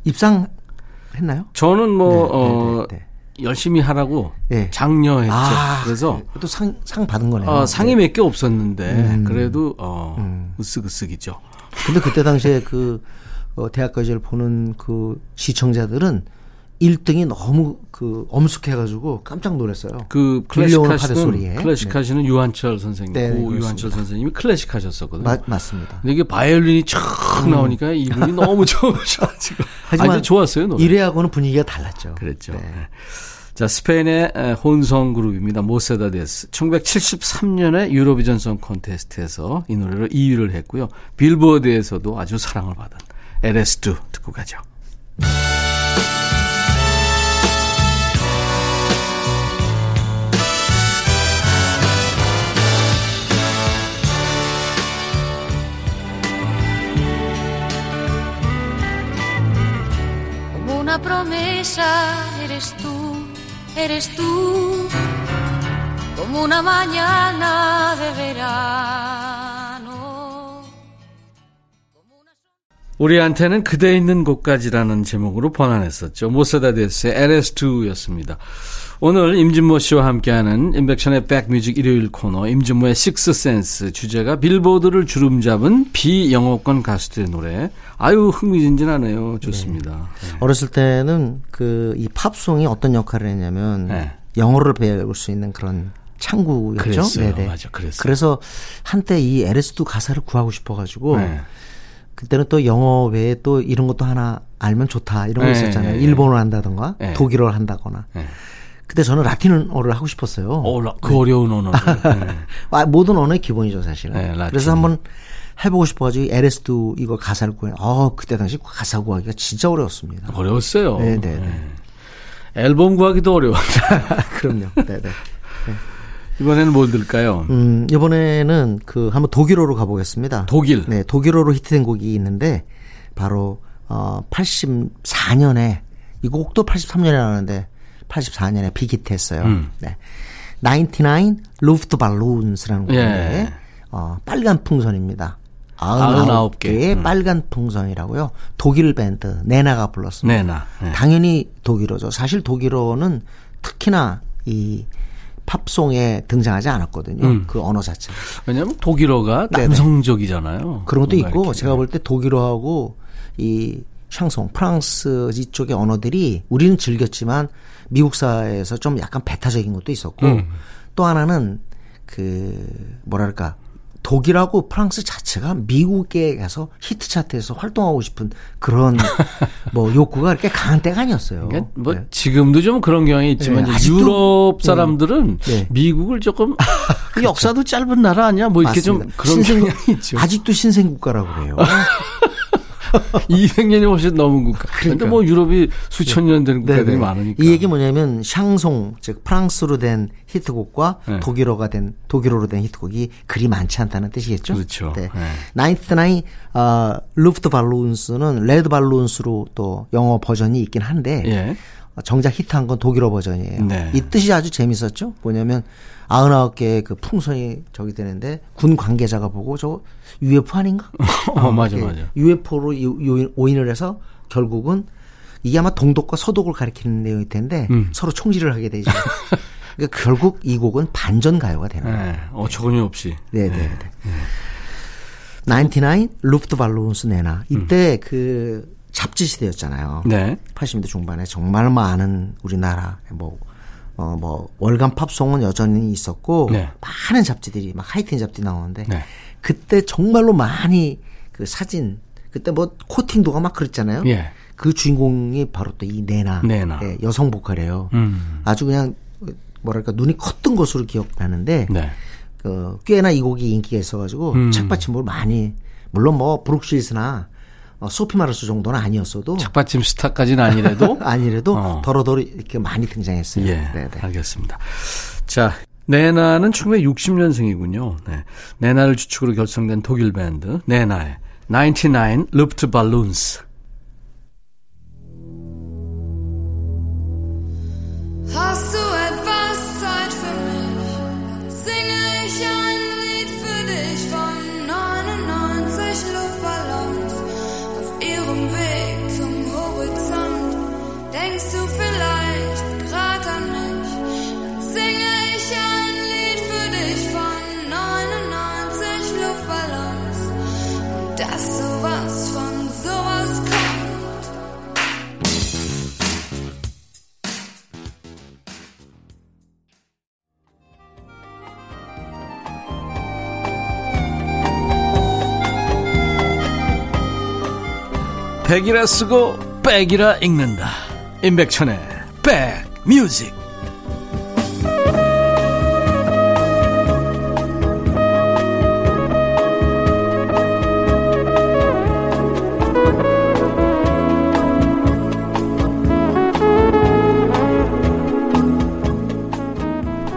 입상했나요? 저는 뭐 네, 어, 네, 네, 열심히 하라고 네. 장려했죠. 아, 그래서 또 상, 상 받은 거네요. 어, 상이 네. 몇개 없었는데 음. 그래도 어, 으쓱으쓱이죠. 근데 그때 당시에 그 어, 대학가지를 보는 그 시청자들은 1등이 너무 그 엄숙해가지고 깜짝 놀랐어요. 그 클래식 하시는. 클래식 네. 하시는 유한철 선생님, 네, 고 그렇습니다. 유한철 선생님이 클래식 하셨었거든요. 마- 맞습니다. 근데 이게 바이올린이 촥 나오니까 이분이 너무 좋으셔가지고 하지만 좋았어요 노래. 이래하고는 분위기가 달랐죠. 그랬죠. 네. 네. 자 스페인의 에, 혼성 그룹입니다. 모세다데스. 1973년에 유로비전 송 콘테스트에서 이 노래로 2위를 했고요. 빌보드에서도 아주 사랑을 받 은 LS2 듣고 가죠. Como una promesa eres tú, eres tú, como una mañana de verano. 우리한테는 그대 있는 곳까지라는 제목으로 번안했었죠. 모세다데스의 LS2였습니다. 오늘 임진모 씨와 함께하는 인백션의 백뮤직 일요일 코너 임진모의 식스센스 주제가 빌보드를 주름잡은 비영어권 가수들의 노래. 아유 흥미진진하네요. 좋습니다. 네. 어렸을 때는 그 이 팝송이 어떤 역할을 했냐면 네. 영어를 배울 수 있는 그런 창구였죠. 그랬어요. 맞아, 그랬어요. 그래서 한때 이 Eres Tú 가사를 구하고 싶어가지고 네. 그때는 또 영어 외에 또 이런 것도 하나 알면 좋다 이런 거 네, 있었잖아요. 네, 네. 일본어를 한다던가 네. 독일어를 한다거나. 네. 그때 저는 라틴어를 하고 싶었어요. 어, 라- 그 어려운 언어를. 네. 아, 모든 언어의 기본이죠, 사실은. 그래서 한번 해보고 싶어가지고 Eres Tú 이거 가사를 구해. 어, 그때 당시 가사 구하기가 진짜 어려웠습니다. 어려웠어요. 네, 네, 네. 앨범 구하기도 어려웠죠. 그럼요. 네, 네. 이번에는 뭘 들까요? 음, 이번에는 그 한번 독일어로 가보겠습니다. 독일. 네, 독일어로 히트된 곡이 있는데 바로 어 84년에 이 곡도 83년에 나왔는데 84년에 big hit했어요. 음. 네. 99 Luftballons라는 곡인데 예. 어 빨간 풍선입니다. 99 개. 99개의 음. 빨간 풍선이라고요. 독일 밴드 네나가 불렀습니다. 네나. 네. 당연히 독일어죠. 사실 독일어는 특히나 이 팝송에 등장하지 않았거든요. 음. 그 언어 자체가. 왜냐하면 독일어가 네네. 남성적이잖아요. 그런 것도 있고 이렇게. 제가 볼 때 독일어하고 이 샹송 프랑스 이쪽의 언어들이 우리는 즐겼지만 미국사에서 좀 약간 배타적인 것도 있었고 음. 또 하나는 그 뭐랄까 독일하고 프랑스 자체가 미국에 가서 히트 차트에서 활동하고 싶은 그런 뭐 욕구가 그렇게 강한 때가 아니었어요. 그러니까 뭐 네. 지금도 좀 그런 경향이 있지만 네, 아직도- 유럽 사람들은 네. 미국을 조금 그 역사도 짧은 나라 아니야? 뭐 이렇게 좀 맞습니다. 그런 신생- 경향이 있죠. 아직도 신생국가라고 그래요. 200년이 훨씬 넘은 국가. 그런데 뭐 유럽이 수천 년 된 국가들이 네네. 많으니까. 이 얘기 뭐냐면 샹송 즉 프랑스로 된 히트곡과 네. 독일어가 된 독일어로 된 히트곡이 그리 많지 않다는 뜻이겠죠. 그렇죠. 네. 네. Ninety-nine 어 Luftballons는 Red Balloons로 또 영어 버전이 있긴 한데 예. 어, 정작 히트한 건 독일어 버전이에요. 네. 이 뜻이 아주 재밌었죠. 뭐냐면 99개의 그 풍선이 저기 되는데 군 관계자가 보고 저 UFO 아닌가? 어, 맞아, 맞아. UFO로 오인을 해서 결국은 이게 아마 동독과 서독을 가리키는 내용일 텐데 음. 서로 총질을 하게 되죠. 그러니까 결국 이 곡은 반전 가요가 되는 거예요. 네. 어처구니 없이. 네, 네, 네. 99 Luftballons 네나 이때 그 잡지 시대였잖아요. 네. 80년대 중반에 정말 많은 우리나라 뭐, 어, 뭐, 월간 팝송은 여전히 있었고, 네. 많은 잡지들이, 막 하이틴 잡지 나오는데, 네. 그때 정말로 많이 그 사진, 그때 뭐 코팅도가 막 그랬잖아요. 예. 그 주인공이 바로 또 이 네나. 네나. 예, 여성 보컬이에요. 음. 아주 그냥, 뭐랄까, 눈이 컸던 것으로 기억나는데, 네. 그 꽤나 이 곡이 인기가 있어가지고 음. 책받침을 많이 물론 뭐 브룩실스나 어, 어, 소피 마르스 정도는 아니었어도 착받침 스타까지는 아니래도 아니래도 어. 더러더러 이렇게 많이 등장했어요. 예, 네네. 알겠습니다. 자, 네나는 1960년생이군요. 네. 네나를 주축으로 결성된 독일 밴드 네나의 99 루프트 발룬스. 하수 백이라 쓰고 백이라 읽는다. 임백천의 백뮤직.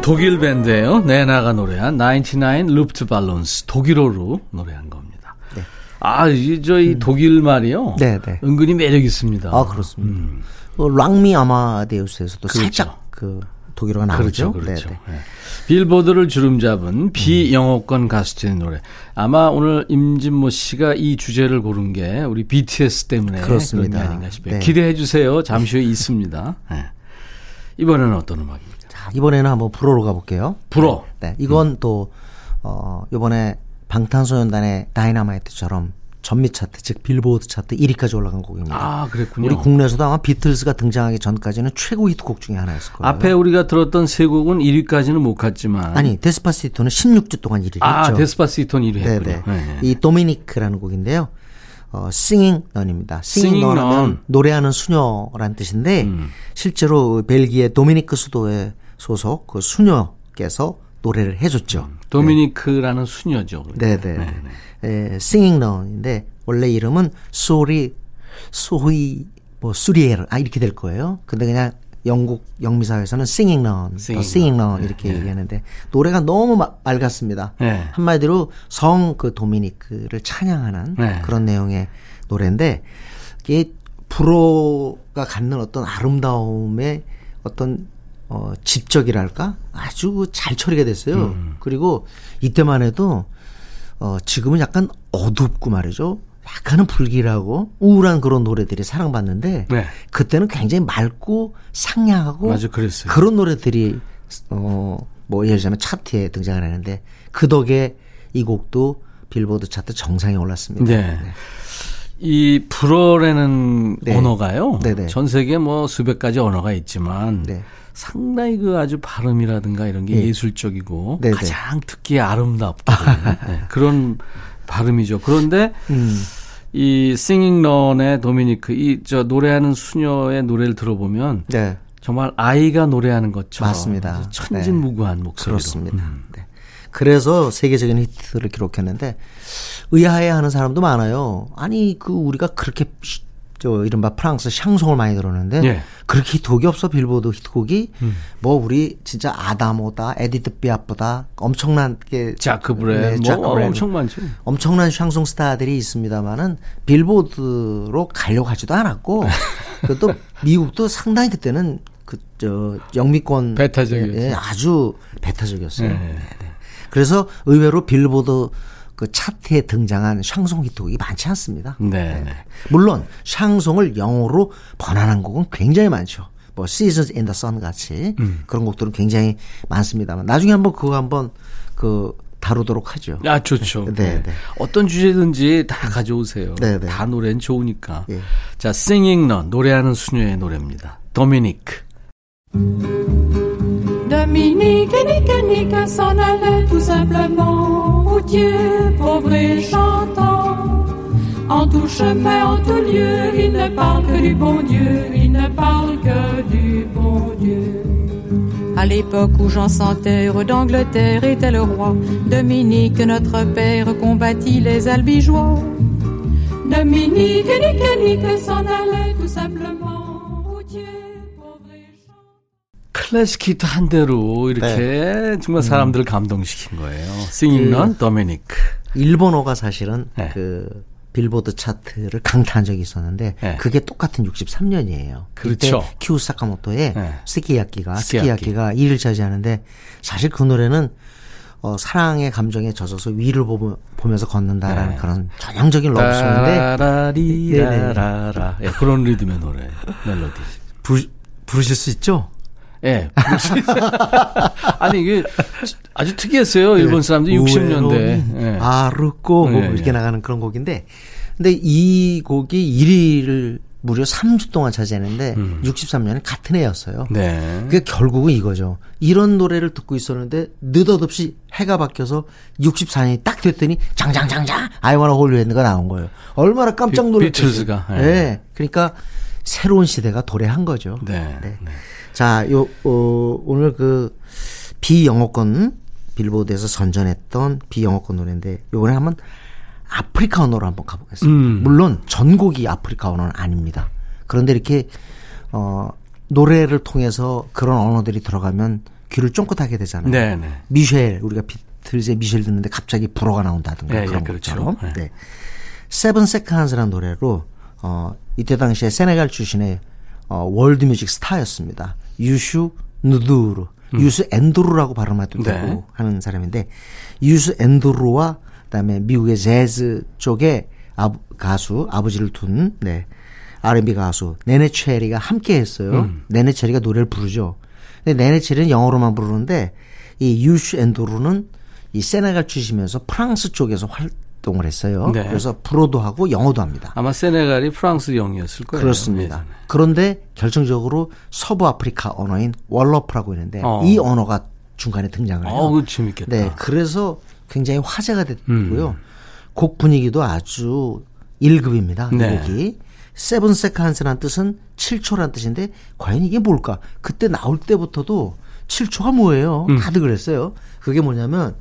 독일 밴드예요. 네나가 노래한 99 Luftballons 독일어로 노래한. 아, 이 저희 독일 말이요. 네, 네. 은근히 매력 있습니다. 아 그렇습니다. 어, 랑미 아마데우스에서도 살짝 그 독일어가 나오죠. 그렇죠, 그렇죠. 네, 네. 예. 빌보드를 주름 잡은 비영어권 가수들의 노래. 아마 오늘 임진모 씨가 이 주제를 고른 게 우리 BTS 때문에 그렇습니다. 그런 게 아닌가 싶어요. 네. 기대해 주세요. 잠시 후에 있습니다. 예. 이번에는 어떤 음악입니까? 자, 이번에는 한번 불어로 가볼게요. 불어. 네, 이건 또, 어, 요번에 방탄소년단의 Dynamite처럼 전미 차트, 즉 빌보드 차트 1위까지 올라간 곡입니다. 아, 그랬군요. 우리 국내에서도 아마 비틀즈가 등장하기 전까지는 최고 히트곡 중에 하나였을 거예요. 앞에 우리가 들었던 세 곡은 1위까지는 못 갔지만 아니, Despacito는 16주 동안 1위를 아, 했죠. Despacito는 1위 했군요. 네네. 네, 네. 이 도미니크라는 곡인데요. 어, singing nun입니다. singing Singing nun 하면 nun. 노래하는 수녀란 뜻인데 음. 실제로 벨기에 도미니크 수도회 소속 그 수녀께서 노래를 해줬죠. 도미니크라는 수녀죠. 네네. 에, singing nun인데 원래 이름은 소리 소희 뭐 수리엘 아 이렇게 될 거예요. 근데 그냥 영국 영미사회에서는 nun. nun 이렇게 얘기하는데 노래가 너무 마- 맑았습니다. 네. 한마디로 성 그 도미니크를 찬양하는 네. 그런 내용의 노래인데 이게 불어가 갖는 어떤 아름다움의 어떤 어 집적이랄까 아주 잘 처리가 됐어요. 음. 그리고 이때만 해도 어 지금은 약간 어둡고 말이죠. 약간은 불길하고 우울한 그런 노래들이 사랑받는데 네. 그때는 굉장히 맑고 상냥하고 맞아, 그랬어요. 그런 노래들이 어 뭐 예를 들자면 차트에 등장을 하는데 그 덕에 이 곡도 빌보드 차트 정상에 올랐습니다. 네. 이 불어라는 네. 언어가요. 네네. 전 세계 뭐 수백 가지 언어가 있지만 네. 상당히 그 아주 발음이라든가 이런 게 예. 예술적이고 네네. 가장 듣기에 아름답게 되는, 네, 그런 발음이죠. 그런데 음. 이 싱잉 런의 도미니크 이 저 노래하는 수녀의 노래를 들어보면 네. 정말 아이가 노래하는 것처럼 맞습니다. 아주 천진무구한 목소리로 그렇습니다. 음. 네. 그래서 세계적인 히트를 기록했는데 의아해하는 사람도 많아요. 아니 그 우리가 그렇게 시- 저 이른바 프랑스 샹송을 많이 들었는데 예. 그렇게 히트곡이 없어 빌보드 히트곡이 뭐 우리 진짜 아다모다 에디트 피아프다 엄청나게 자크 브렐 네, 뭐. 엄청 많죠. 엄청난 샹송 스타들이 있습니다만은 빌보드로 가려고 하지도 않았고 그또 미국도 상당히 그때는 그 저 영미권 배타적이었죠. 예, 아주 배타적이었어요. 네. 네, 네. 그래서 의외로 빌보드 그 차트에 등장한 샹송 히트곡이 많지 않습니다. 네, 네. 물론 샹송을 영어로 번안한 곡은 굉장히 많죠. 뭐 Seasons in the Sun 같이 음. 그런 곡들은 굉장히 많습니다만 나중에 한번 그거 한번 그 다루도록 하죠. 아, 좋죠. 네, 네. 네. 어떤 주제든지 다 가져오세요. 네, 네. 다 노래는 좋으니까. 예. 자, Singing Nun, 노래하는 수녀의 노래입니다. 도미니크. Dominique, Nique, Nique s'en allait tout simplement. Routier, pauvre et chantant. En tout chemin, en tout lieu, il ne parle que du bon Dieu. Il ne parle que du bon Dieu. À l'époque où Jean sans terre d'Angleterre était le roi, Dominique, notre père, combattit les albigeois. Dominique, Nique, Nique s'en allait tout simplement. 클래식 기타 한 대로 이렇게 네. 정말 음. 사람들을 감동시킨 거예요. Singing Nun, 도미니크. 일본어가 사실은 네. 그 빌보드 차트를 강타한 적이 있었는데 네. 그게 똑같은 63년이에요. 그렇죠. 그때 큐 사카모토의 네. 스키야키가 스키야키. 스키야키가 일을 차지하는데 사실 그 노래는 어, 사랑의 감정에 젖어서 위를 보며, 보면서 걷는다라는 네. 그런 전형적인 러브송인데 따라리라라라. 예, 그런 리듬의 노래, 멜로디. 부르, 부르실 수 있죠? 예. 있어요. 아니, 이게 아주 특이했어요. 일본 사람들이 60년대. 네. 예. 아르꼬 예, 이렇게 예. 나가는 그런 곡인데 근데 이 곡이 1위를 무려 3주 동안 차지했는데 63년에 같은 해였어요. 음. 네. 그게 결국은 이거죠. 이런 노래를 듣고 있었는데 느닷없이 해가 바뀌어서 64년이 딱 됐더니 장장장장 you hand가 나온 거예요. 얼마나 깜짝 비- 놀랐겠어요. 비틀즈가, 예. 네. 그러니까 새로운 시대가 도래한 거죠. 네. 네. 네. 자, 요, 어, 오늘 그 비영어권 빌보드에서 선전했던 비영어권 노래인데 요번에 한번 아프리카 언어로 한번 가보겠습니다. 음. 물론 전곡이 아프리카 언어는 아닙니다. 그런데 이렇게 어 노래를 통해서 그런 언어들이 들어가면 귀를 쫑긋하게 되잖아요. 네, 네. 미셸 우리가 비틀즈의 미셸 듣는데 갑자기 불어가 나온다든가 예, 예, 그런 그렇죠. 것처럼. 예. 네. Seven Seconds라는 노래로 어 이때 당시에 세네갈 출신의 어 world music 스타였습니다. 유슈 은두르, 유수 엔두르라고 발음해도 되고 음. 네. 하는 사람인데 유수 엔두르와 그다음에 미국의 재즈 쪽에 아, 가수 아버지를 둔 네. R&B 가수 네네 체리가 함께 했어요. 음. 네네 체리가 노래를 부르죠. 근데 네네 체리는 영어로만 부르는데 이 유슈 엔두르는 이 세네갈 출신이면서 프랑스 쪽에서 활동을 했어요. 네. 그래서 불어도 하고 영어도 합니다. 아마 세네갈이 프랑스령이었을 거예요. 그렇습니다. 예전에. 그런데 결정적으로 서부 아프리카 언어인 월러프라고 있는데 어. 이 언어가 중간에 등장을 해요. 어, 그 재밌겠다. 네, 그래서 굉장히 화제가 됐고요. 음. 곡 분위기도 아주 1급입니다. 네. 곡이 Seven Seconds라는 뜻은 7초라는 뜻인데 과연 이게 뭘까? 그때 나올 때부터도 7초가 뭐예요? 음. 다들 그랬어요. 그게 뭐냐면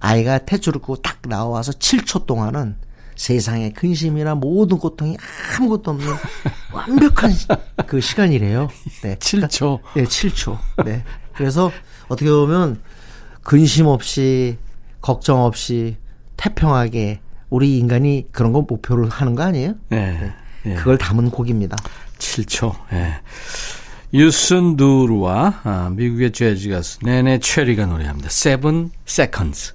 아이가 태초를 끄고 딱 나와서 7초 동안은 세상의 근심이나 모든 고통이 아무것도 없는 완벽한 시- 그 시간이래요. 네. 7초. 네, 7초. 네. 그래서 어떻게 보면 근심 없이 걱정 없이 태평하게 우리 인간이 그런 거 목표로 하는 거 아니에요? 예. 예. 그걸 담은 곡입니다. 7초. 예. 유슨두르와 아, 미국의 재즈 가수 네네 체리가 노래합니다. Seven Seconds.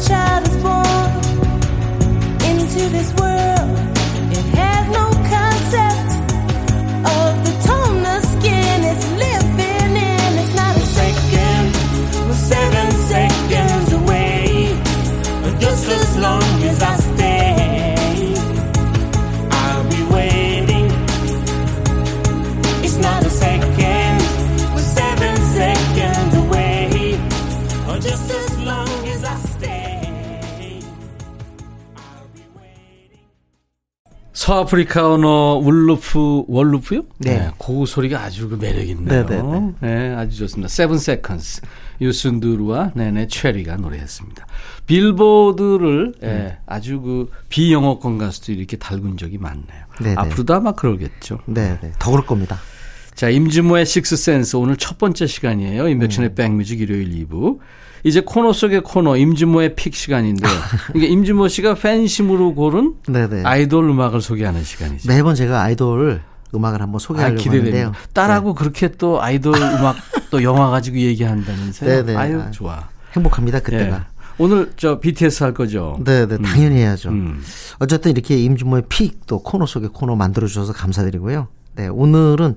child 서아프리카 언어 울루프 월루프요? 네. 그 소리가 아주 그 매력 있네요. 네, 네, 네, 아주 좋습니다. Seven Seconds 유순두루와 네네 체리가 노래했습니다. 빌보드를 음. 예, 아주 그 비영어권 가수들이 이렇게 달군 적이 많네요. 네, 네. 앞으로도 아마 그러겠죠. 네, 네. 더 그럴 겁니다. 자, 임진모의 Sixth Sense 오늘 첫 번째 시간이에요. 음. 임백천의 백뮤직 일요일 2부. 이제 코너 속의 코너 임진모의 pick 시간인데 이게 임진모 씨가 팬심으로 고른 네, 네. 아이돌 음악을 소개하는 시간이죠. 매번 제가 아이돌 음악을 한번 아, 소개하려고 기대됩니다. 하는데요. 딸하고 그렇게 또 아이돌 음악 또 영화 가지고 얘기한다면서요? 네, 네. 아유, 아, 좋아. 행복합니다 예. 그때가. 오늘 저 BTS 할 거죠? 네, 네, 당연히 해야죠. 음. 어쨌든 이렇게 임준모의 픽 또 코너 속에 코너 만들어 주셔서 감사드리고요. 네, 오늘은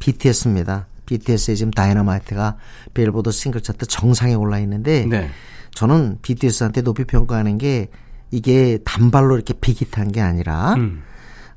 BTS입니다. BTS의 지금 다이너마이트가 빌보드 싱글 차트 정상에 올라 있는데 네. 저는 BTS한테 높이 평가하는 게 이게 단발로 이렇게 big hit한 게 아니라 음.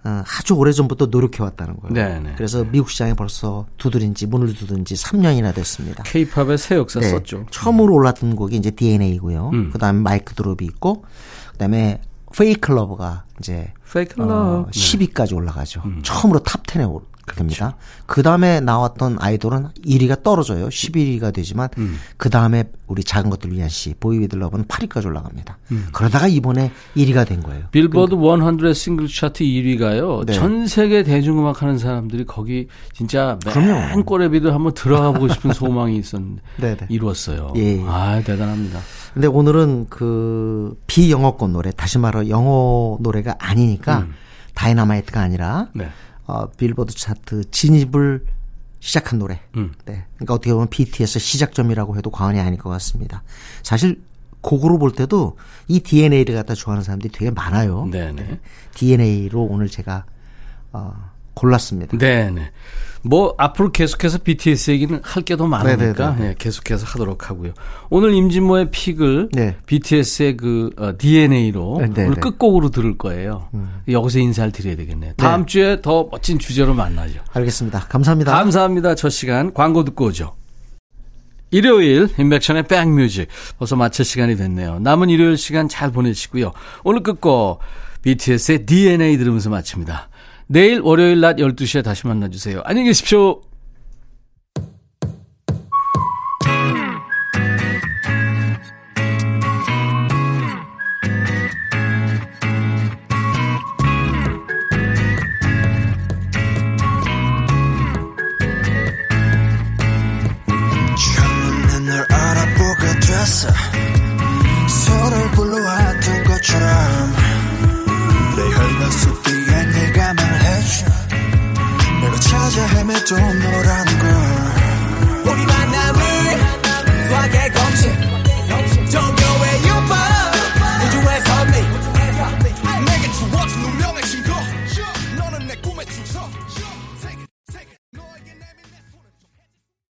어, 아주 오래전부터 노력해 왔다는 거예요. 네, 네. 그래서 미국 시장에 벌써 두드린 지 문을 두드린 지 3년이나 됐습니다. 케이팝의 새 역사 네, 썼죠. 처음으로 올랐던 곡이 이제 DNA고요. 음. 그다음에 Mic Drop이 있고 그다음에 Fake Love가 이제 Fake 어, Love. 네. 10위까지 올라가죠. 음. 처음으로 top 10에 올- 됩니다. 그 다음에 나왔던 아이돌은 1위가 떨어져요. 11위가 되지만 음. 그 다음에 우리 작은 것들 위한 시 Boy With Luv는 8위까지 올라갑니다. 음. 그러다가 이번에 1위가 된 거예요. 빌보드 100 싱글 차트 1위가요. 네. 전 세계 대중음악 하는 사람들이 거기 진짜 맨 꼬래비도 한번 들어가 보고 싶은 소망이 있었는데 네네. 이루었어요. 예. 아 대단합니다. 근데 오늘은 그 비영어권 노래, 다시 말해 영어 노래가 아니니까 다이너마이트가 아니라 네. 어, 빌보드 차트 진입을 시작한 노래. 음. 네. 그러니까 어떻게 보면 BTS 시작점이라고 해도 과언이 아닐 것 같습니다. 사실 곡으로 볼 때도 이 DNA를 갖다 좋아하는 사람들이 되게 많아요. 네네. DNA로 오늘 제가 어, 골랐습니다. 네 네. 뭐 앞으로 계속해서 BTS 얘기는 할 게 더 많으니까 네네네. 예, 계속해서 하도록 하고요. 오늘 임진모의 픽을 네. BTS의 그 어, DNA로 네네네. 오늘 끝곡으로 들을 거예요. 여기서 인사를 드려야 되겠네요. 다음 주에 더 멋진 주제로 만나죠. 알겠습니다. 감사합니다. 감사합니다. 저 시간 광고 듣고 오죠. 일요일 인백션의 백뮤직 벌써 마칠 시간이 됐네요. 남은 일요일 시간 잘 보내시고요. 오늘 끝곡 BTS의 DNA 들으면서 마칩니다. 내일 월요일 낮 12시에 다시 만나주세요. 안녕히 계십시오. 맘에 좀 너란 걸